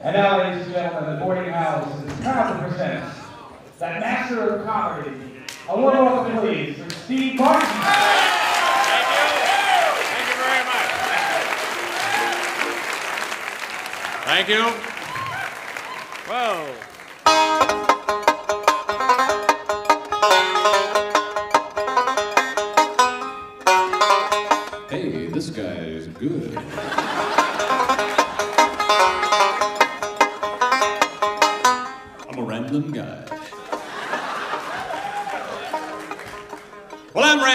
And now, ladies and gentlemen, the boarding house is proud to present that master of comedy. A warm welcome, please, for Steve Martin. Thank you. Thank you very much. Thank you. Whoa. Hey, this guy is good.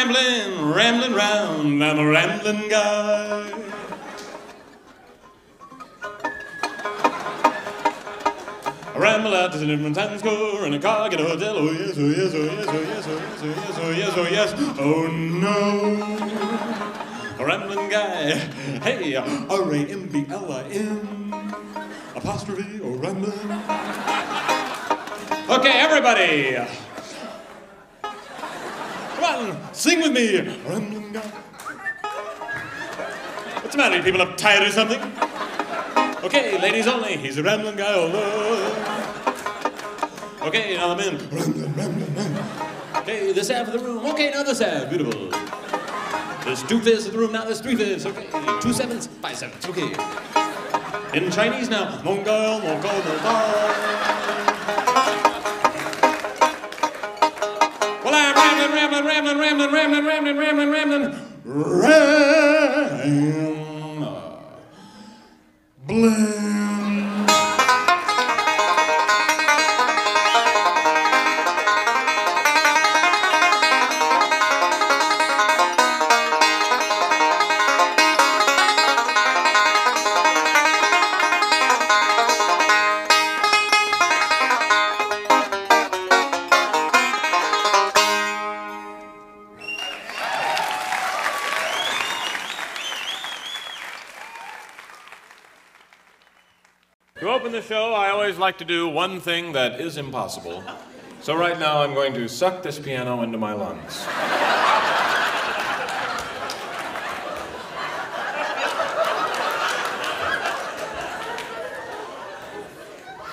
Rambling, rambling round. I'm a rambling guy. I ramble out to the different Times Square in a car, get a hotel. Oh yes, oh yes, oh yes, oh yes, oh yes, oh yes, oh yes, oh yes. Oh no. A rambling guy. Hey, R A M B L I N. Apostrophe or rambling. Okay, everybody. Sing with me. What's the matter? You people tired or something? Okay, ladies only. He's a rambling guy. Lord. Okay, now the men. Rambling, rambling, rambling. Okay, this half of the room. Okay, now this half. Beautiful. There's two fifths of the room, now there's three fifths. Okay, two sevenths, five sevenths. Okay. In Chinese now. Mon girl, mon rambling, rambling, rambling, rambling, rambling, rambling, rambling, rambling. Like to do one thing that is impossible. So right now, I'm going to suck this piano into my lungs.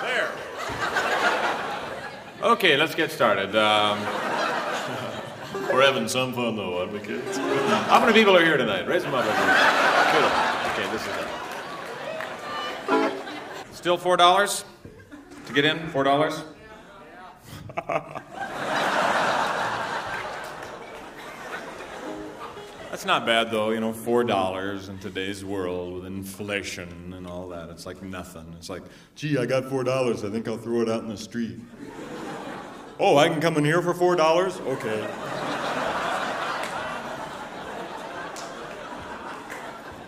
There. Okay, let's get started. Um, we're having some fun though, aren't we, kids? How many people are here tonight? Raise them up. everyone. Good. Okay, this is it. Still four dollars to get in? Four dollars? That's not bad though, you know, four dollars in today's world with inflation and all that. It's like nothing. It's like, gee, I got four dollars. I think I'll throw it out in the street. Oh, I can come in here for four dollars? Okay.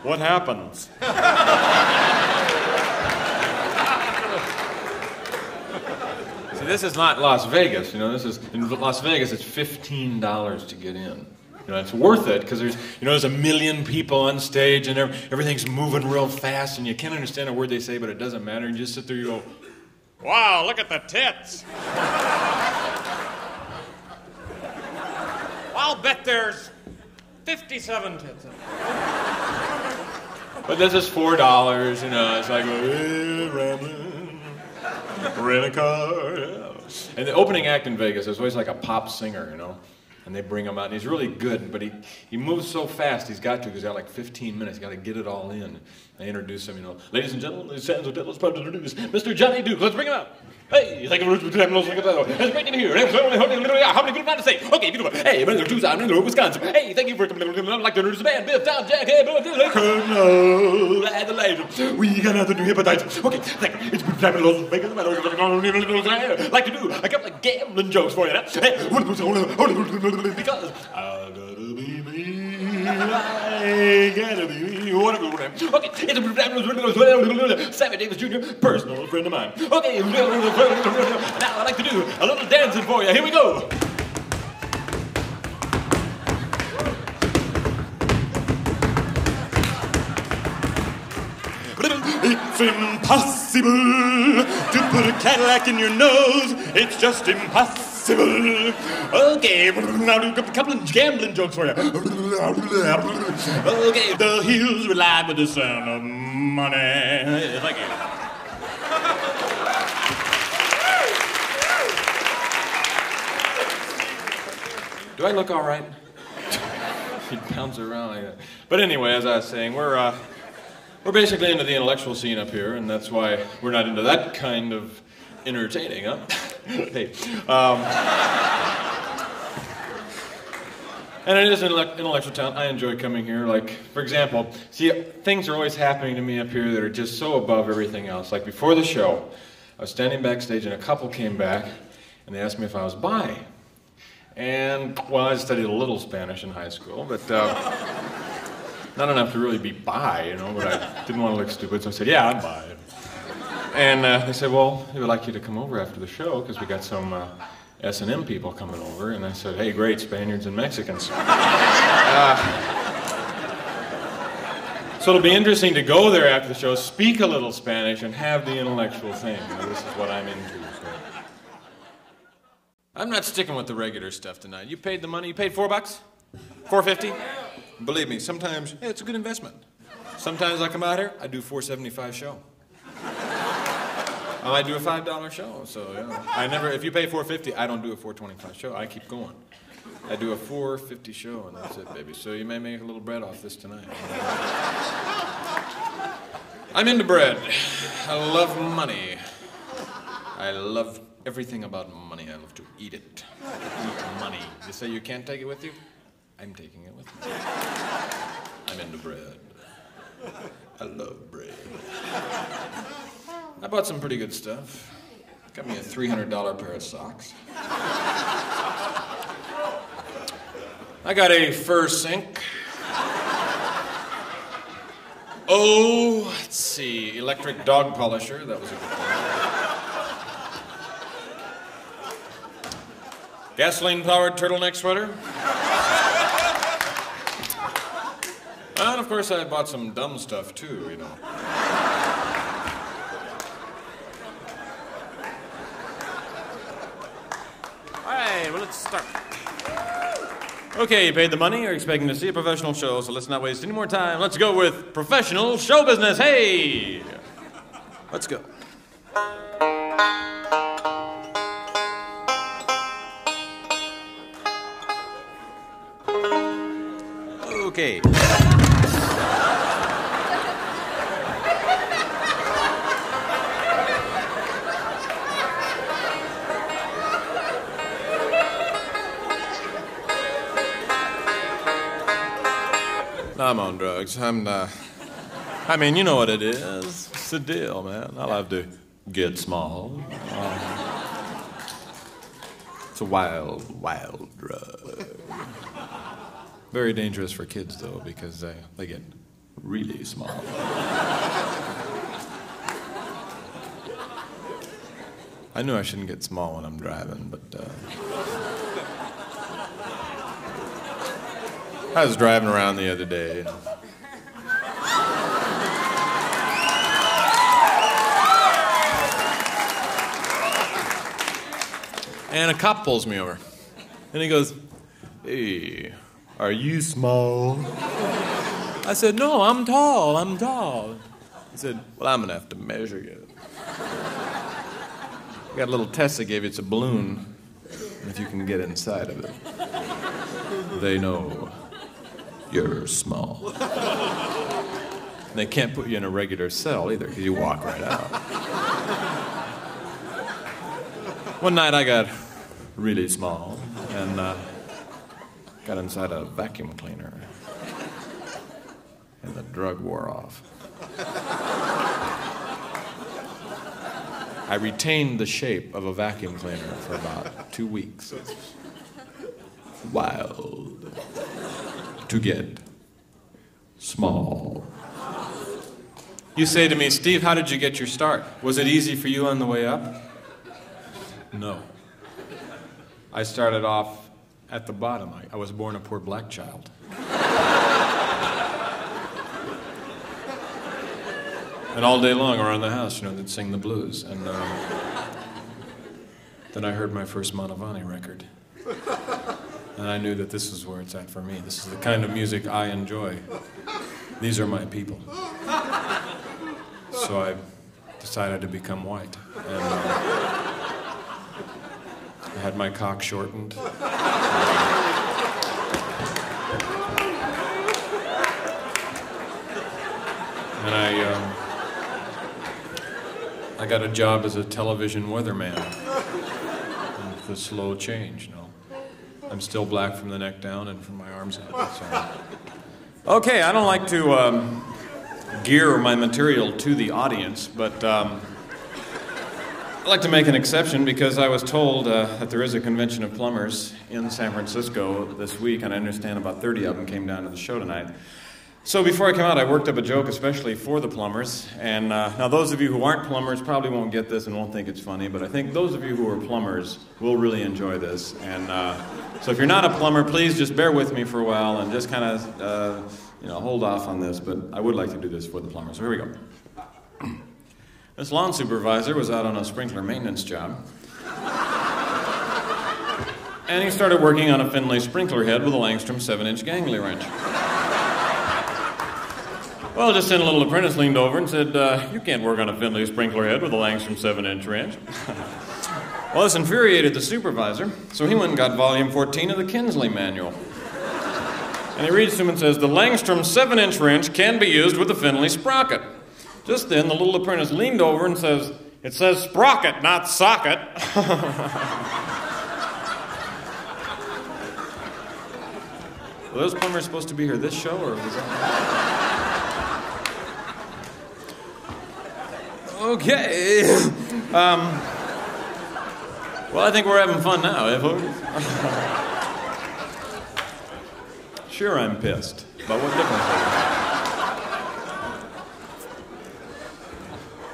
What happens? this is not Las Vegas. You know, this is in Las Vegas. It's fifteen dollars to get in. You know, it's worth it because there's, you know, there's a million people on stage and everything's moving real fast and you can't understand a word they say, but it doesn't matter. And You just sit there, you go, "Wow, look at the tits." I'll bet there's fifty-seven tits. in. But this is four dollars. You know, it's like, rent a car. Yeah. And the opening act in Vegas is always like a pop singer, you know. And they bring him out, and he's really good, but he, he moves so fast, he's got to, because he's got like 15 minutes, he's got to get it all in. They introduce him, you know. Ladies and gentlemen, proud to introduce Mr. Johnny Duke. Let's bring him out. Hey, thank you for coming. It's great to be here. How many people want to say? Okay, beautiful. Hey, brother, Tucson, I'm in the Wisconsin. Hey, thank you for coming. I'd like the band. Biff, Tom, Jack, hey, Colonel Adelaide. We got nothing to hepatitis. Okay, thank you. It's been time in Las Vegas. I'd like to do a couple of gambling jokes for you. Now. Because I me. Okay, Sammy Davis Jr., personal friend of mine. Okay, now I'd like to do a little dancing for you. Here we go. It's impossible to put a Cadillac in your nose. It's just impossible civil. Okay, now do a couple of gambling jokes for you. Okay, the hills will lie with the sound of money. Thank you. Do I look all right? he pounds around like that. But anyway, as I was saying, we're uh, we're basically into the intellectual scene up here, and that's why we're not into that kind of entertaining, huh? hey. Um, and it is an intellectual town. I enjoy coming here. Like, for example, see, things are always happening to me up here that are just so above everything else. Like before the show, I was standing backstage, and a couple came back, and they asked me if I was bi. And well, I studied a little Spanish in high school, but uh, not enough to really be bi, you know. But I didn't want to look stupid, so I said, "Yeah, I'm bi." And uh, they said, "Well, we would like you to come over after the show because we got some uh, S and M people coming over." And I said, "Hey, great, Spaniards and Mexicans." Uh, so it'll be interesting to go there after the show, speak a little Spanish, and have the intellectual thing. You know, this is what I'm into. So. I'm not sticking with the regular stuff tonight. You paid the money. You paid four bucks, four fifty. Believe me, sometimes hey, it's a good investment. Sometimes I come out here, I do four seventy five show. I might do a five dollar show. So know, I never. If you pay four fifty, I don't do a four twenty five show. I keep going. I do a four fifty show, and that's it, baby. So you may make a little bread off this tonight. I'm into bread. I love money. I love everything about money. I love to eat it. Eat money. You say you can't take it with you? I'm taking it with me. I'm into bread. I love bread. I bought some pretty good stuff. Got me a $300 pair of socks. I got a fur sink. Oh, let's see, electric dog polisher. That was a good one. Gasoline powered turtleneck sweater. And of course, I bought some dumb stuff too, you know. All right, well, let's start. Okay, you paid the money. You're expecting to see a professional show, so let's not waste any more time. Let's go with professional show business. Hey! Let's go. Okay. On drugs. I'm uh I mean, you know what it is. It's the deal, man. I love to get small. It's a wild, wild drug. Very dangerous for kids, though, because they, they get really small. I knew I shouldn't get small when I'm driving, but. Uh, I was driving around the other day. And and a cop pulls me over. And he goes, Hey, are you small? I said, No, I'm tall, I'm tall. He said, Well, I'm gonna have to measure you. I got a little test they gave you, it's a balloon. If you can get inside of it, they know you're small. They can't put you in a regular cell either, because you walk right out. One night I got really small and uh, got inside a vacuum cleaner. And the drug wore off. I retained the shape of a vacuum cleaner for about two weeks. Wild. To get small. You say to me, Steve, how did you get your start? Was it easy for you on the way up? No. I started off at the bottom. I, I was born a poor black child. and all day long around the house, you know, they'd sing the blues. And um, then I heard my first Manavani record. And I knew that this is where it's at for me. This is the kind of music I enjoy. These are my people. So I decided to become white. And, uh, I had my cock shortened. and I, uh, I got a job as a television weatherman. The slow change, you know? I'm still black from the neck down and from my arms up. So. Okay, I don't like to um, gear my material to the audience, but um, I'd like to make an exception because I was told uh, that there is a convention of plumbers in San Francisco this week, and I understand about 30 of them came down to the show tonight. So before I come out, I worked up a joke especially for the plumbers. And uh, now, those of you who aren't plumbers probably won't get this and won't think it's funny, but I think those of you who are plumbers will really enjoy this. And uh, so if you're not a plumber, please just bear with me for a while and just kind of, uh, you know, hold off on this. But I would like to do this for the plumbers. So here we go. This lawn supervisor was out on a sprinkler maintenance job. And he started working on a Finlay sprinkler head with a Langstrom 7 inch gangly wrench. Well, just then a little apprentice leaned over and said, uh, You can't work on a Finlay sprinkler head with a Langstrom 7 inch wrench. well, this infuriated the supervisor, so he went and got volume 14 of the Kinsley manual. And he reads to him and says, The Langstrom 7 inch wrench can be used with the Finlay sprocket. Just then, the little apprentice leaned over and says, It says sprocket, not socket. Were those plumbers supposed to be here this show, or was that? Okay. Um, well, I think we're having fun now, eh, folks? sure, I'm pissed, but what difference is it?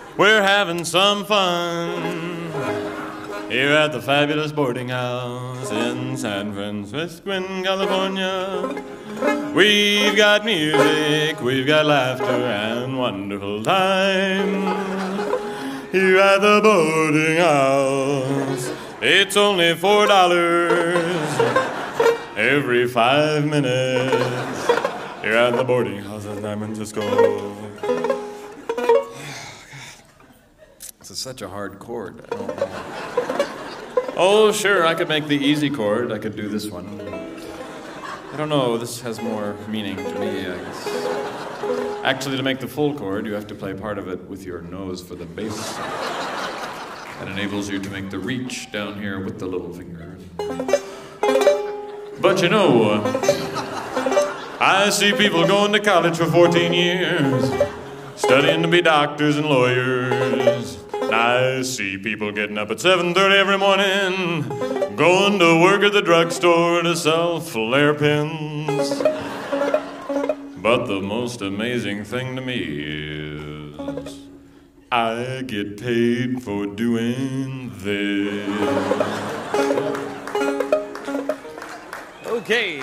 make? We're having some fun here at the fabulous boarding house in San Francisco, California. We've got music, we've got laughter and wonderful time here at the boarding house. It's only four dollars every five minutes here at the boarding house in San Francisco. This is such a hard chord. Oh, sure, I could make the easy chord. I could do this one. I don't know, this has more meaning to me, I guess. Actually, to make the full chord, you have to play part of it with your nose for the bass. That enables you to make the reach down here with the little finger. But you know, I see people going to college for 14 years, studying to be doctors and lawyers. I see people getting up at 7:30 every morning, going to work at the drugstore to sell flare pins. But the most amazing thing to me is I get paid for doing this. Okay.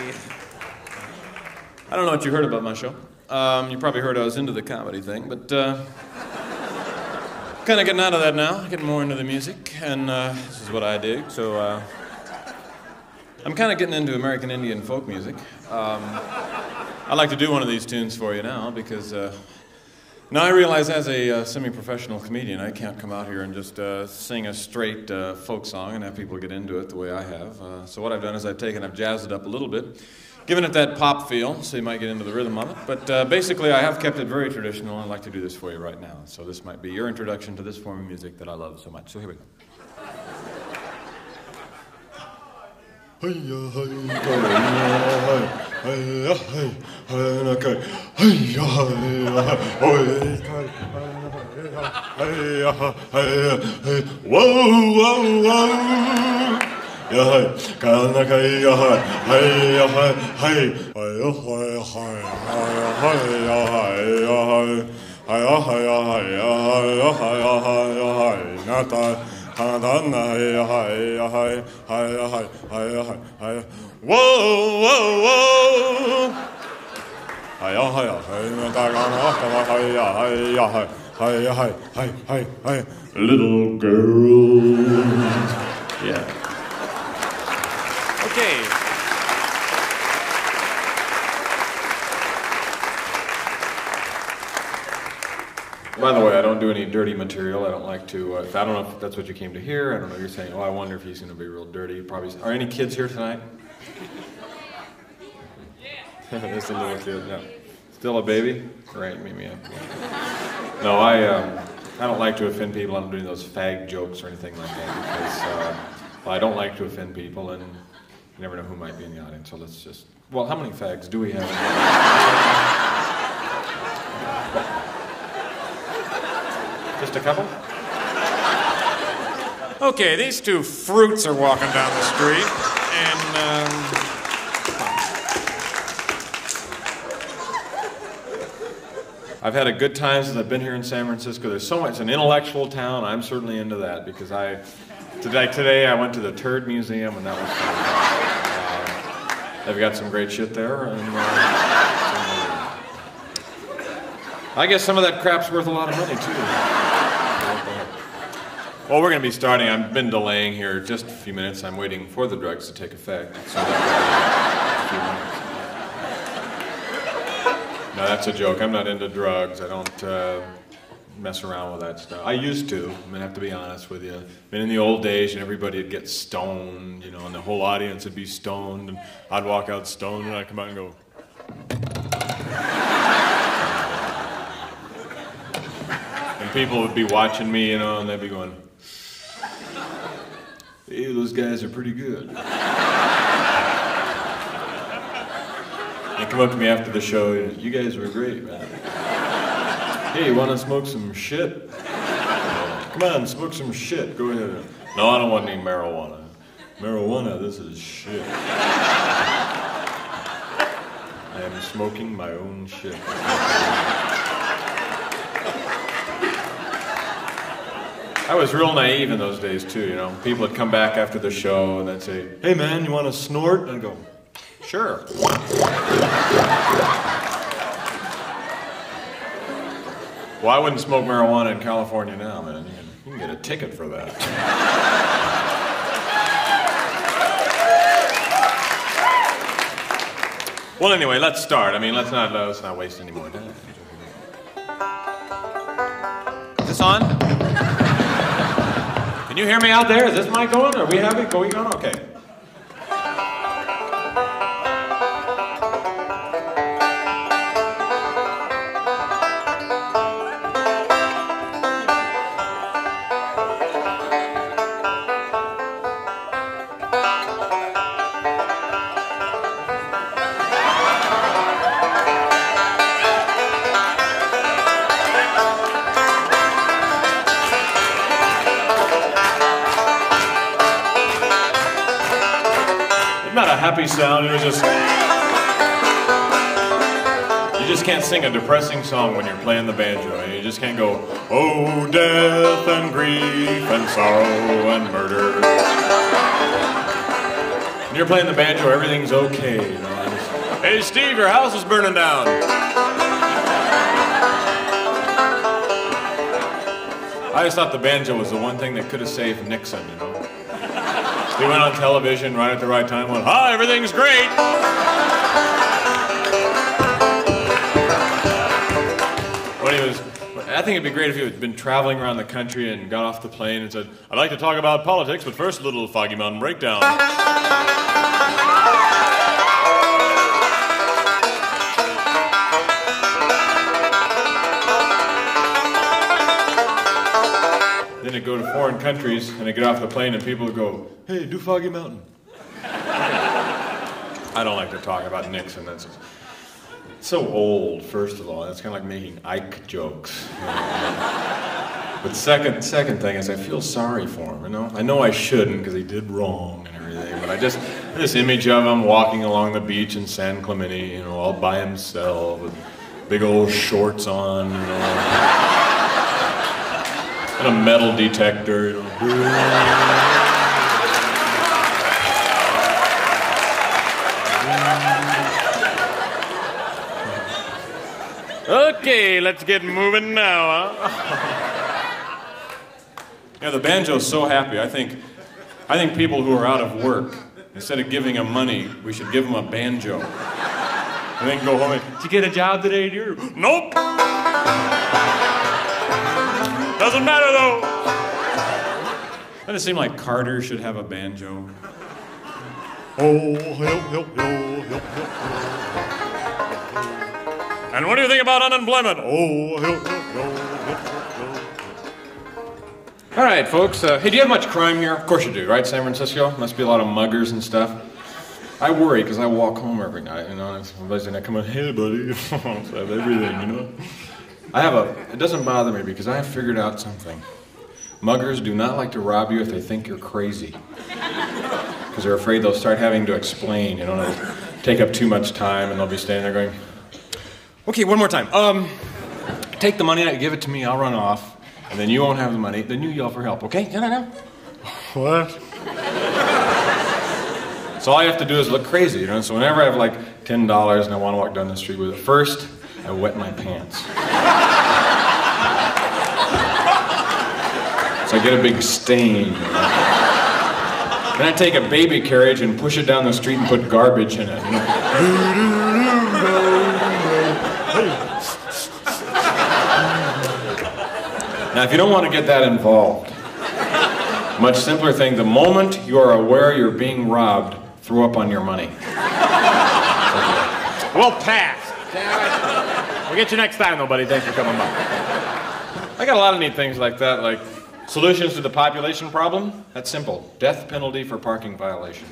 I don't know what you heard about my show. Um, you probably heard I was into the comedy thing, but uh, kind of getting out of that now, getting more into the music, and uh, this is what I dig. So uh, I'm kind of getting into American Indian folk music. Um, I'd like to do one of these tunes for you now because uh, now I realize as a uh, semi professional comedian, I can't come out here and just uh, sing a straight uh, folk song and have people get into it the way I have. Uh, so, what I've done is I've taken, I've jazzed it up a little bit, given it that pop feel so you might get into the rhythm of it. But uh, basically, I have kept it very traditional and I'd like to do this for you right now. So, this might be your introduction to this form of music that I love so much. So, here we go. 嘿呀嘿，嘿呀嘿，嘿呀嘿，嘿呀嘿，嘿呀嘿，嘿呀嘿，嘿呀嘿，嘿呀嘿，哇哦哇哦。呀嗨，干那嗨呀嗨，嗨呀嗨，嗨，嗨呀嗨嗨，嗨呀嗨呀嗨呀嗨，嗨呀嗨呀嗨呀嗨呀嗨呀嗨呀嗨，那呆。Whoa, whoa, whoa. Little girl. Yeah. Okay. By the way, I don't do any dirty material. I don't like to. Uh, I don't know if that's what you came to hear. I don't know. You're saying, "Oh, I wonder if he's going to be real dirty." Probably. Are any kids here tonight? There's a little kid. No. Still a baby? Right, meet me up. No, I, um, I don't like to offend people. I don't do those fag jokes or anything like that because uh, well, I don't like to offend people, and you never know who might be in the audience. So let's just. Well, how many fags do we have? A couple? Okay, these two fruits are walking down the street, and um, I've had a good time since I've been here in San Francisco. There's so much. It's an intellectual town. I'm certainly into that because I today today I went to the Turd Museum and that was fun. Uh, they've got some great shit there, and uh, I guess some of that crap's worth a lot of money too. Well, we're going to be starting. I've been delaying here just a few minutes. I'm waiting for the drugs to take effect. So that. No, that's a joke. I'm not into drugs. I don't uh, mess around with that stuff. I used to. I'm gonna have to be honest with you. I mean, in the old days, and everybody would get stoned, you know, and the whole audience would be stoned, and I'd walk out stoned, and I'd come out and go. And people would be watching me, you know, and they'd be going, "Hey, those guys are pretty good." They come up to me after the show. You guys were great, man. Hey, you want to smoke some shit? Come on, smoke some shit. Go ahead. No, I don't want any marijuana. Marijuana, this is shit. I am smoking my own shit. I was real naive in those days too, you know. People would come back after the show and they'd say, "Hey man, you want to snort?" And I'd go, "Sure." Well, I wouldn't smoke marijuana in California now, man. You can, you can get a ticket for that. well, anyway, let's start. I mean, let's not let's not waste any more time. Is this on? Can you hear me out there? Is this mic on? Are we having going on? Okay. Happy sound. It was just. You just can't sing a depressing song when you're playing the banjo. You just can't go, oh, death and grief and sorrow and murder. When you're playing the banjo, everything's okay. You know? Just, hey, Steve, your house is burning down. I just thought the banjo was the one thing that could have saved Nixon, you know? He went on television right at the right time, went, hi, everything's great. When he was, I think it'd be great if he had been traveling around the country and got off the plane and said, I'd like to talk about politics, but first a little Foggy Mountain breakdown. They go to foreign countries and they get off the plane and people go, hey, do Foggy Mountain. I don't like to talk about Nixon. That's so old, first of all. That's kind of like making Ike jokes. But second, second thing is I feel sorry for him. You know, I know I shouldn't because he did wrong and everything. But I just this image of him walking along the beach in San Clemente, you know, all by himself with big old shorts on, you know, and a metal detector. You know. Okay, let's get moving now, huh? yeah, the banjo's so happy. I think, I think people who are out of work, instead of giving them money, we should give them a banjo. And then go home and, did you get a job today, dear? Nope. Doesn't matter though. Doesn't it seem like Carter should have a banjo? Oh, help, help, help, help, help. And what do you think about unemployment? Oh, he'll, he'll, All right, folks. Uh, hey, do you have much crime here? Of course you do, right? San Francisco must be a lot of muggers and stuff. I worry because I walk home every night, you know. and Somebody's gonna come in, hey, buddy, I have everything, you know. I have a. It doesn't bother me because I have figured out something. Muggers do not like to rob you if they think you're crazy, because they're afraid they'll start having to explain. You know, take up too much time, and they'll be standing there going, "Okay, one more time. Um, take the money out, give it to me. I'll run off, and then you won't have the money. Then you yell for help. Okay? No, no, no. What? So all I have to do is look crazy, you know. So whenever I have like ten dollars and I want to walk down the street with it, first I wet my pants. So I get a big stain. Then I take a baby carriage and push it down the street and put garbage in it. You know? Now, if you don't want to get that involved, much simpler thing. The moment you are aware you're being robbed, throw up on your money. We'll pass. Damn it. We'll get you next time, though, buddy. Thanks for coming by. I got a lot of neat things like that, like solutions to the population problem. That's simple. Death penalty for parking violation.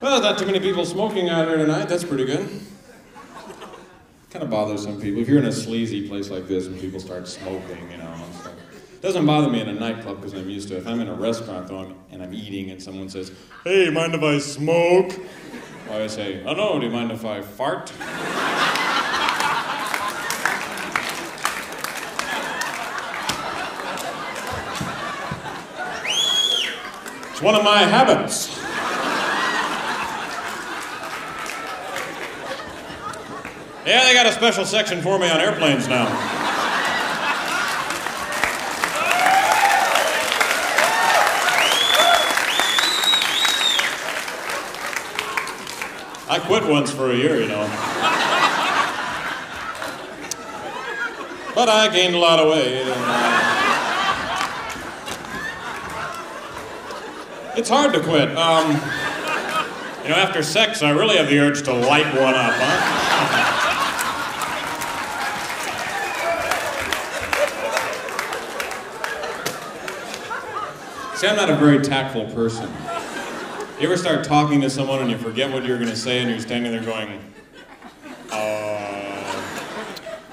Well, not too many people smoking out here tonight. That's pretty good. Kind of bothers some people. If you're in a sleazy place like this and people start smoking, you know, it's like, doesn't bother me in a nightclub because I'm used to it. If I'm in a restaurant though and I'm eating and someone says, "Hey, mind if I smoke?" Well, I say, "Oh no, do you mind if I fart?" It's one of my habits. Yeah, they got a special section for me on airplanes now. Quit once for a year, you know. But I gained a lot of weight. And, uh, it's hard to quit. Um, you know, after sex, I really have the urge to light one up, huh? See, I'm not a very tactful person. You ever start talking to someone and you forget what you're going to say and you're standing there going, uh,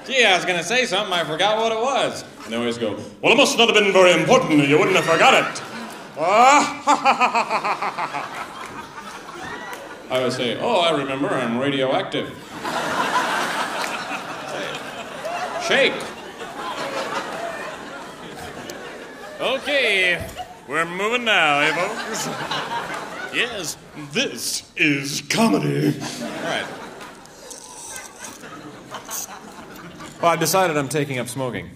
gee, I was going to say something, I forgot what it was. And they always go, well, it must not have been very important, or you wouldn't have forgot it. I would say, oh, I remember, I'm radioactive. Shake. Okay, we're moving now, eh, folks? yes, this is comedy. All right. Well, I decided I'm taking up smoking.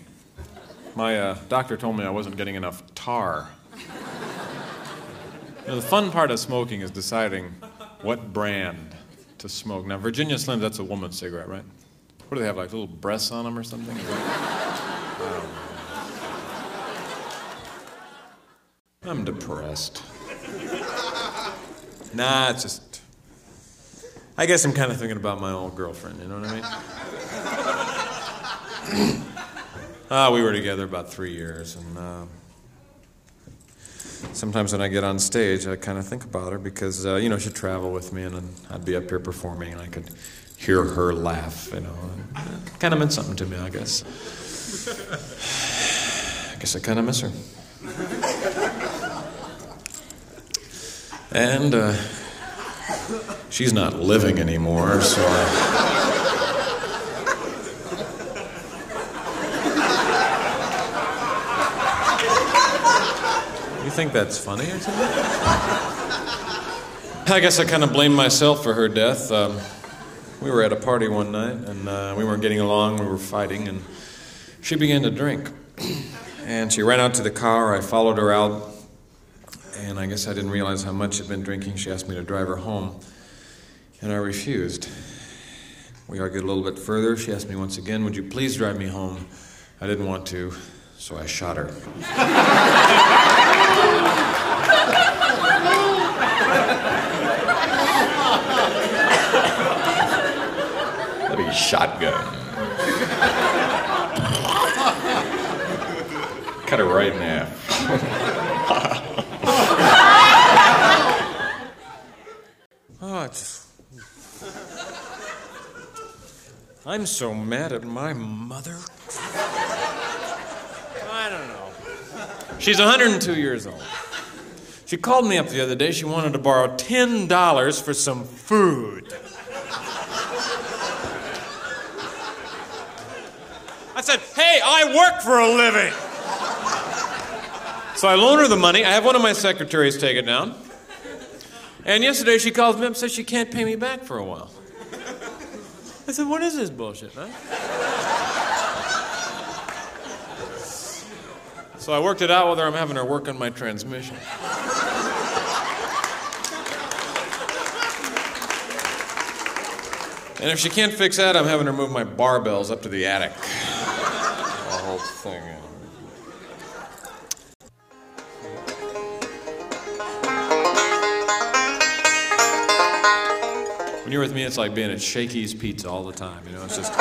My uh, doctor told me I wasn't getting enough tar. Know, the fun part of smoking is deciding what brand to smoke. Now, Virginia Slims, that's a woman's cigarette, right? What do they have, like little breasts on them or something? I'm depressed. Nah, it's just. I guess I'm kind of thinking about my old girlfriend, you know what I mean? Ah, we were together about three years, and uh, sometimes when I get on stage, I kind of think about her because, uh, you know, she'd travel with me, and then I'd be up here performing, and I could hear her laugh, you know. And kind of meant something to me, I guess. I guess I kind of miss her. And uh, she's not living anymore, so. I... You think that's funny or something? I guess I kind of blame myself for her death. Um, we were at a party one night and uh, we weren't getting along, we were fighting, and she began to drink. And she ran out to the car, I followed her out, and I guess I didn't realize how much she'd been drinking. She asked me to drive her home, and I refused. We argued a little bit further. She asked me once again, Would you please drive me home? I didn't want to, so I shot her. Let me shotgun. Cut her right in half. I'm so mad at my mother. I don't know. She's 102 years old. She called me up the other day. She wanted to borrow $10 for some food. I said, hey, I work for a living. So I loan her the money. I have one of my secretaries take it down. And yesterday she calls me up and says she can't pay me back for a while. I said, what is this bullshit, man? So I worked it out whether I'm having her work on my transmission. And if she can't fix that, I'm having her move my barbells up to the attic. The whole thing. When you're with me, it's like being at Shakey's Pizza all the time. You know, it's just.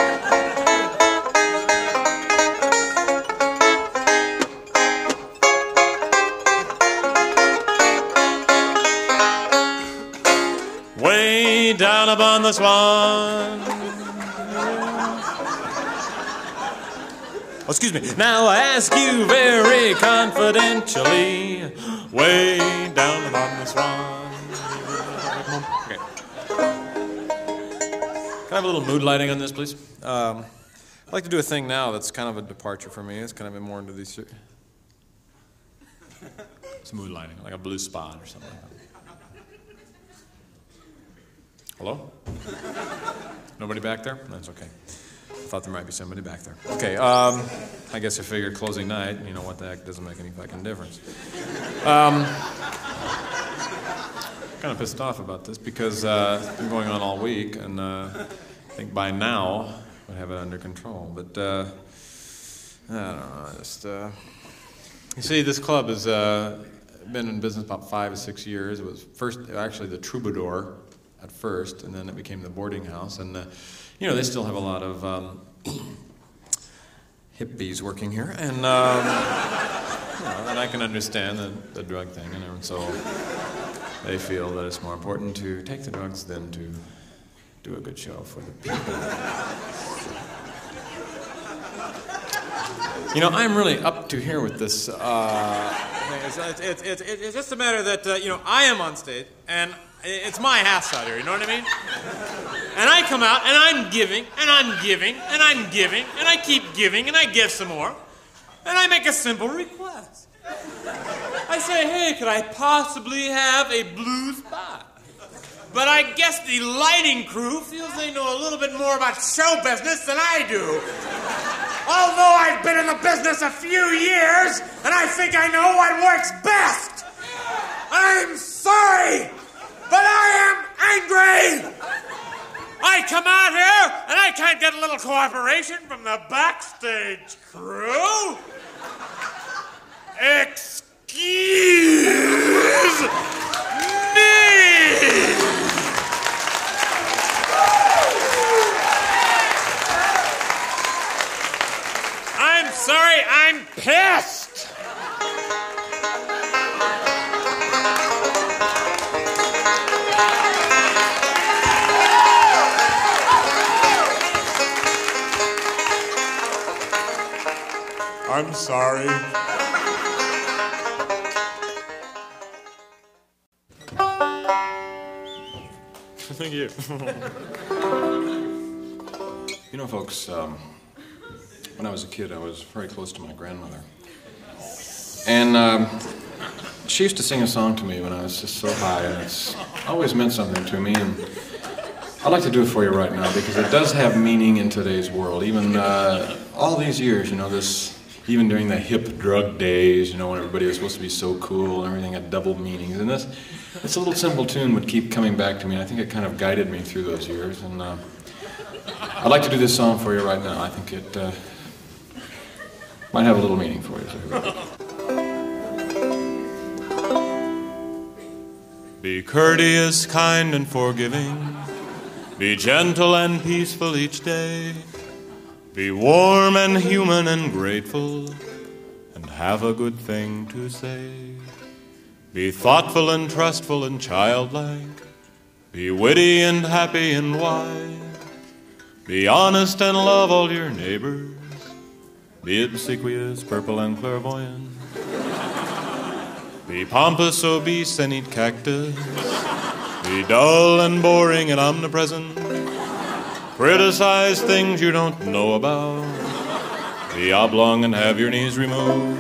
Way down upon the swan. Oh, excuse me. Now I ask you very confidentially. Way down upon the swan. Can I have a little mood lighting on this, please? Um, I'd like to do a thing now that's kind of a departure for me. It's kind of been more into these. It's mood lighting, like a blue spot or something like. Hello? Nobody back there? That's okay. I thought there might be somebody back there. Okay, um, I guess I figured closing night, you know what the heck, doesn't make any fucking difference. Um, kind of pissed off about this because uh, it's been going on all week, and uh, I think by now we'd have it under control. But uh, I don't know. I Just uh, you see, this club has uh, been in business about five or six years. It was first actually the Troubadour at first, and then it became the boarding house. And uh, you know, they still have a lot of um, hippies working here, and. Um, you know, and I can understand the, the drug thing, and so they feel that it's more important to take the drugs than to do a good show for the people. You know, I'm really up to here with this. Uh, it's, it's, it's, it's, just a matter that, uh, you know, I am on stage, and it's my house out here, you know what I mean? And I come out, and I'm giving, and I'm giving, and I'm giving, and I keep giving, and I give some more. And I make a simple request. I say, hey, could I possibly have a blue spot? But I guess the lighting crew feels they know a little bit more about show business than I do. Although I've been in the business a few years, and I think I know what works best. I'm sorry, but I am angry. I come out here, and I can't get a little cooperation from the backstage crew. Excuse me. I'm sorry, I'm pissed. I'm sorry. Thank you. You know, folks, um, when I was a kid, I was very close to my grandmother. And um, she used to sing a song to me when I was just so high, and it's always meant something to me. And I'd like to do it for you right now because it does have meaning in today's world. Even uh, all these years, you know, this, even during the hip drug days, you know, when everybody was supposed to be so cool and everything had double meanings. And this, this little simple tune would keep coming back to me. And I think it kind of guided me through those years. And uh, I'd like to do this song for you right now. I think it uh, might have a little meaning for you. So. Be courteous, kind, and forgiving. Be gentle and peaceful each day. Be warm and human and grateful. And have a good thing to say. Be thoughtful and trustful and childlike. Be witty and happy and wise. Be honest and love all your neighbors. Be obsequious, purple, and clairvoyant. Be pompous, obese, and eat cactus. Be dull and boring and omnipresent. Criticize things you don't know about. Be oblong and have your knees removed.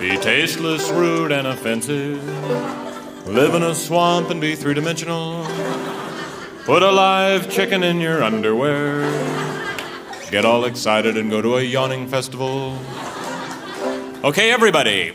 Be tasteless, rude, and offensive. Live in a swamp and be three dimensional. Put a live chicken in your underwear. Get all excited and go to a yawning festival. Okay, everybody.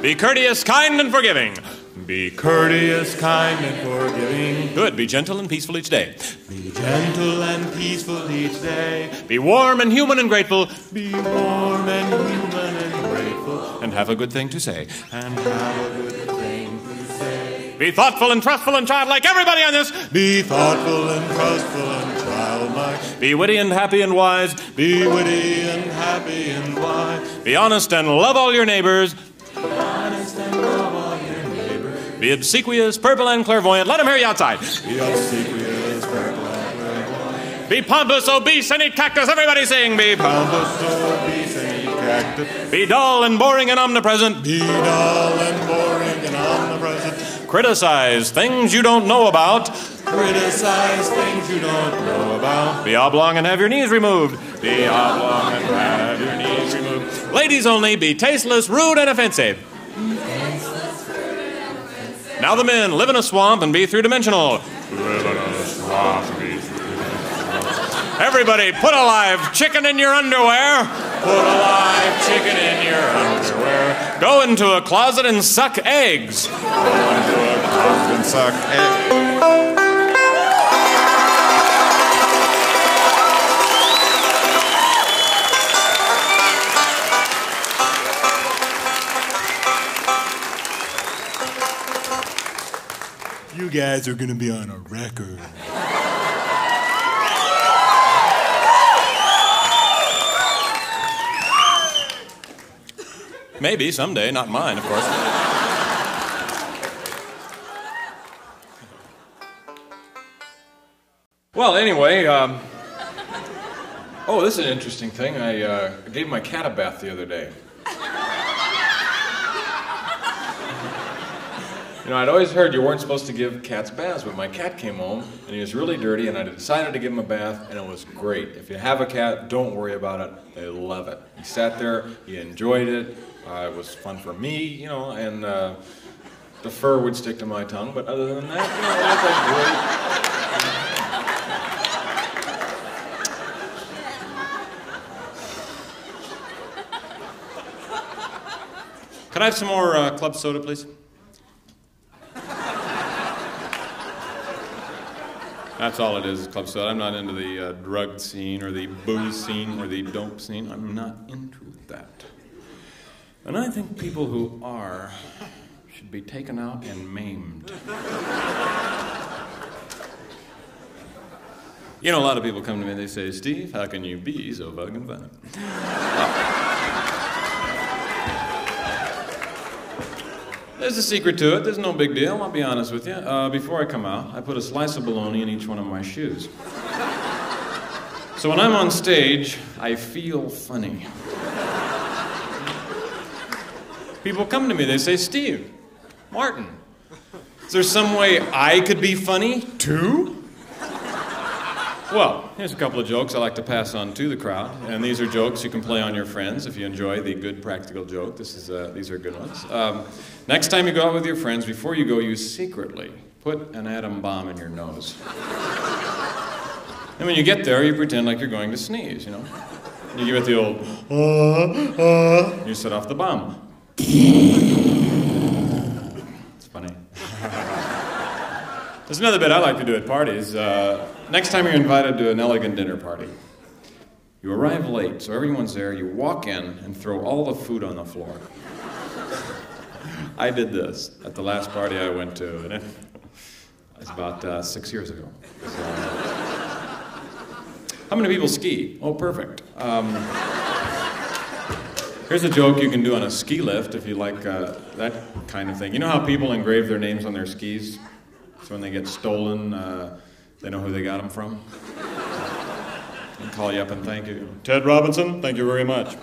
Be courteous, kind, and forgiving. Be courteous, kind, and forgiving. Good. Be gentle and peaceful each day. Be gentle and peaceful each day. Be warm and human and grateful. Be warm and human and grateful. And have a good thing to say. And have a good thing to say. Be thoughtful and trustful and childlike. Everybody on this. Be thoughtful and trustful and childlike. Be witty and happy and wise. Be witty and happy and wise. Be honest and love all your neighbors. Be obsequious, purple, and clairvoyant. Let them hear you outside. Be obsequious, purple, and clairvoyant. Be pompous, obese, and eat cactus. Everybody sing. Be pompous, obese, and eat cactus. Be dull and boring and omnipresent. Be dull and boring and omnipresent. Criticize things you don't know about. Criticize things you don't know about. Be oblong and have your knees removed. Be oblong and have your knees removed. Ladies only, be tasteless, rude, and offensive. Now the men live in a swamp and be three dimensional. Live in a swamp and be Everybody, put a live chicken in your underwear. Put a live chicken in your underwear. Go into a closet and suck eggs. Go into a closet and suck eggs. Guys are gonna be on a record. Maybe someday, not mine, of course. Well, anyway, um, oh, this is an interesting thing. I uh, gave my cat a bath the other day. You know, I'd always heard you weren't supposed to give cats baths, but my cat came home and he was really dirty, and I decided to give him a bath, and it was great. If you have a cat, don't worry about it. They love it. He sat there, he enjoyed it. Uh, it was fun for me, you know, and uh, the fur would stick to my tongue, but other than that, you know, it was like great. Can I have some more uh, club soda, please? That's all it is, club soda. I'm not into the uh, drug scene or the booze scene or the dope scene. I'm not into that. And I think people who are should be taken out and maimed. You know, a lot of people come to me and they say, Steve, how can you be so fucking funny? There's a secret to it. There's no big deal. I'll be honest with you. Uh, before I come out, I put a slice of bologna in each one of my shoes. So when I'm on stage, I feel funny. People come to me, they say, Steve, Martin, is there some way I could be funny too? Well, here's a couple of jokes I like to pass on to the crowd, and these are jokes you can play on your friends if you enjoy the good practical joke. This is uh, these are good ones. Um, next time you go out with your friends, before you go, you secretly put an atom bomb in your nose. and when you get there, you pretend like you're going to sneeze. You know, you give it the old, uh, uh, you set off the bomb. There's another bit I like to do at parties. Uh, next time you're invited to an elegant dinner party, you arrive late, so everyone's there. You walk in and throw all the food on the floor. I did this at the last party I went to, and it was about uh, six years ago. So, how many people ski? Oh, perfect. Um, Here's a joke you can do on a ski lift if you like uh, that kind of thing. You know how people engrave their names on their skis? So when they get stolen, uh, they know who they got them from. and call you up and thank you. Ted Robinson, thank you very much.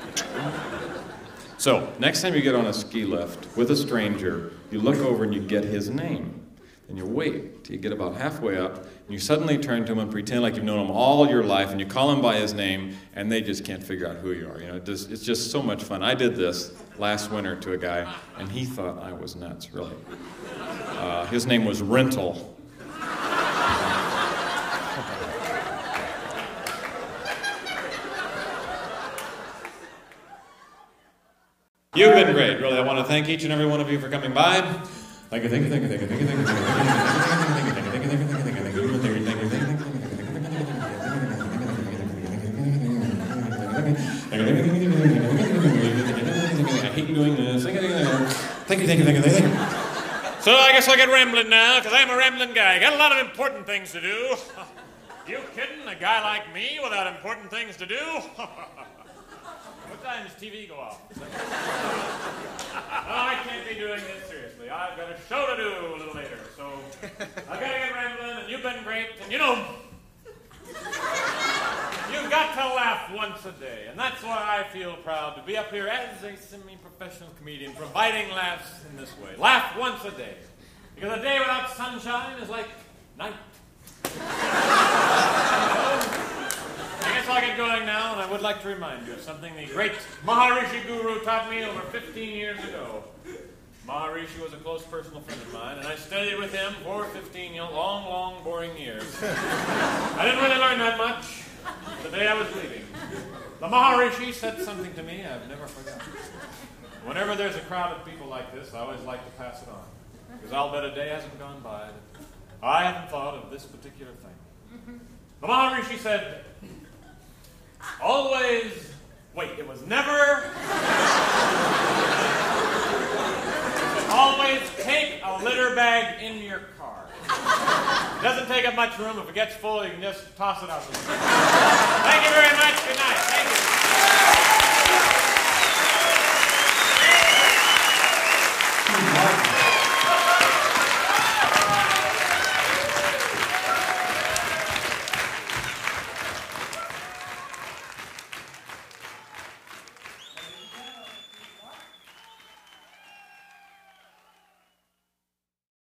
So, next time you get on a ski lift with a stranger, you look over and you get his name. And you wait till you get about halfway up, and you suddenly turn to him and pretend like you've known him all your life, and you call him by his name, and they just can't figure out who you are. You know, it it's just so much fun. I did this last winter to a guy, and he thought I was nuts, really. His name was Rental. You've been great, really. I want to thank each and every one of you for coming by. Thank you, thank you, thank you, thank you, thank you, thank you, thank you, thank you, thank you, thank you, thank you, thank you, thank you, thank you, thank you. I hate doing this. Thank you, thank you, thank you, thank you. So I guess I'll get rambling now, because I'm a rambling guy. Got a lot of important things to do. You kidding? A guy like me without important things to do? what time does TV go off? no, oh, I can't be doing this seriously. I've got a show to do a little later, so I've got to get rambling, and you've been great, and you know, You've got to laugh once a day, and that's why I feel proud to be up here as a semi-professional comedian, providing laughs in this way. Laugh once a day, because a day without sunshine is like night. I guess I'll get going now, and I would like to remind you of something the great Maharishi Guru taught me over 15 years ago. Maharishi was a close personal friend of mine, and I studied with him for 15 long, long, boring years. I didn't really learn that much the day I was leaving. The Maharishi said something to me I've never forgotten. Whenever there's a crowd of people like this, I always like to pass it on. Because I'll bet a day hasn't gone by that I haven't thought of this particular thing. The Maharishi said, always, wait, it was never, always take a litter bag in your doesn't take up much room. If it gets full, you can just toss it out. Thank you very much. Good night. Thank you.